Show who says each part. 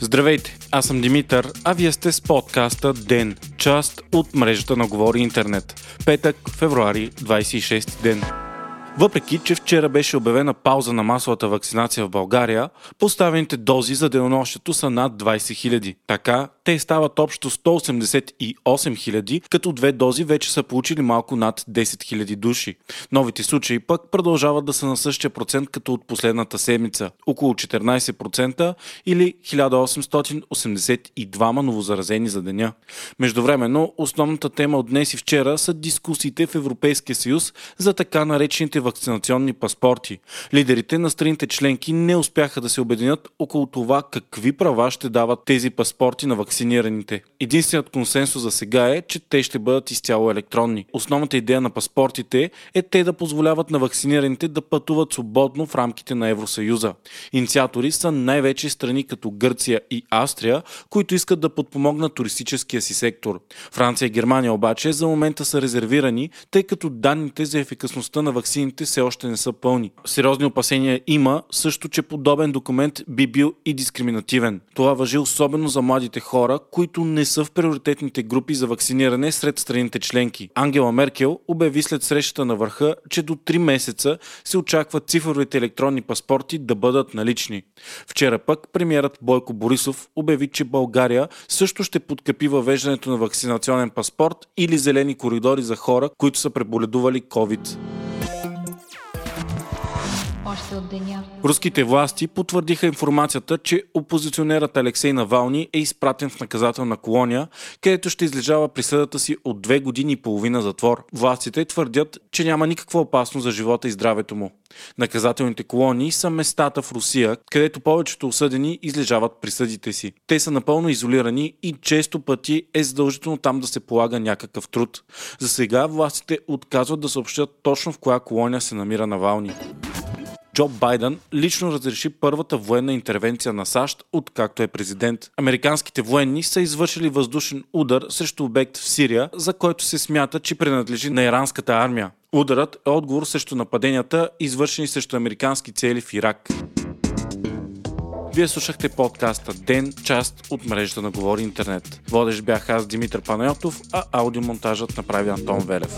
Speaker 1: Здравейте, аз съм Димитър, а вие сте с подкаста ДЕН, част от мрежата на Говори Интернет. Петък, февруари, 26 ден. Въпреки, че вчера беше обявена пауза на масовата вакцинация в България, поставените дози за денонощето са над 20 000. Така, те стават общо 188 000, като две дози вече са получили малко над 10 000 души. Новите случаи пък продължават да са на същия процент като от последната седмица – около 14% или 1882 новозаразени за деня. Междувременно, основната тема от днес и вчера са дискусиите в Европейския съюз за така наречените вакцинационни паспорти. Лидерите на страните членки не успяха да се обединят около това какви права ще дават тези паспорти на вакцинираните. Единственият консенсус за сега е, че те ще бъдат изцяло електронни. Основната идея на паспортите е те да позволяват на вакцинираните да пътуват свободно в рамките на Евросъюза. Инициатори са най-вече страни като Гърция и Австрия, които искат да подпомогнат туристическия си сектор. Франция и Германия обаче за момента са резервирани, тъй като данните за ефикасността на вакцините документите все още не са пълни. Сериозни опасения има също, че подобен документ би бил и дискриминативен. Това въжи особено за младите хора, които не са в приоритетните групи за вакциниране сред страните членки. Ангела Меркел обяви след срещата на върха, че до 3 месеца се очакват цифровите електронни паспорти да бъдат налични. Вчера пък премиерът Бойко Борисов обяви, че България също ще подкрепи въвеждането на вакцинационен паспорт или зелени коридори за хора, които са преболедували COVID още от деня. Руските власти потвърдиха информацията, че опозиционерът Алексей Навални е изпратен в наказателна колония, където ще излежава присъдата си от две години и половина затвор. Властите твърдят, че няма никаква опасност за живота и здравето му. Наказателните колонии са местата в Русия, където повечето осъдени излежават присъдите си. Те са напълно изолирани и често пъти е задължително там да се полага някакъв труд. За сега властите отказват да съобщат точно в коя колония се намира Навални. Джо Байден лично разреши първата военна интервенция на САЩ, откакто е президент. Американските военни са извършили въздушен удар срещу обект в Сирия, за който се смята, че принадлежи на иранската армия. Ударът е отговор срещу нападенията, извършени срещу американски цели в Ирак. Вие слушахте подкаста Ден, част от мрежата на Говори Интернет. Водещ бях аз Димитър Панайотов, а аудиомонтажът направи Антон Велев.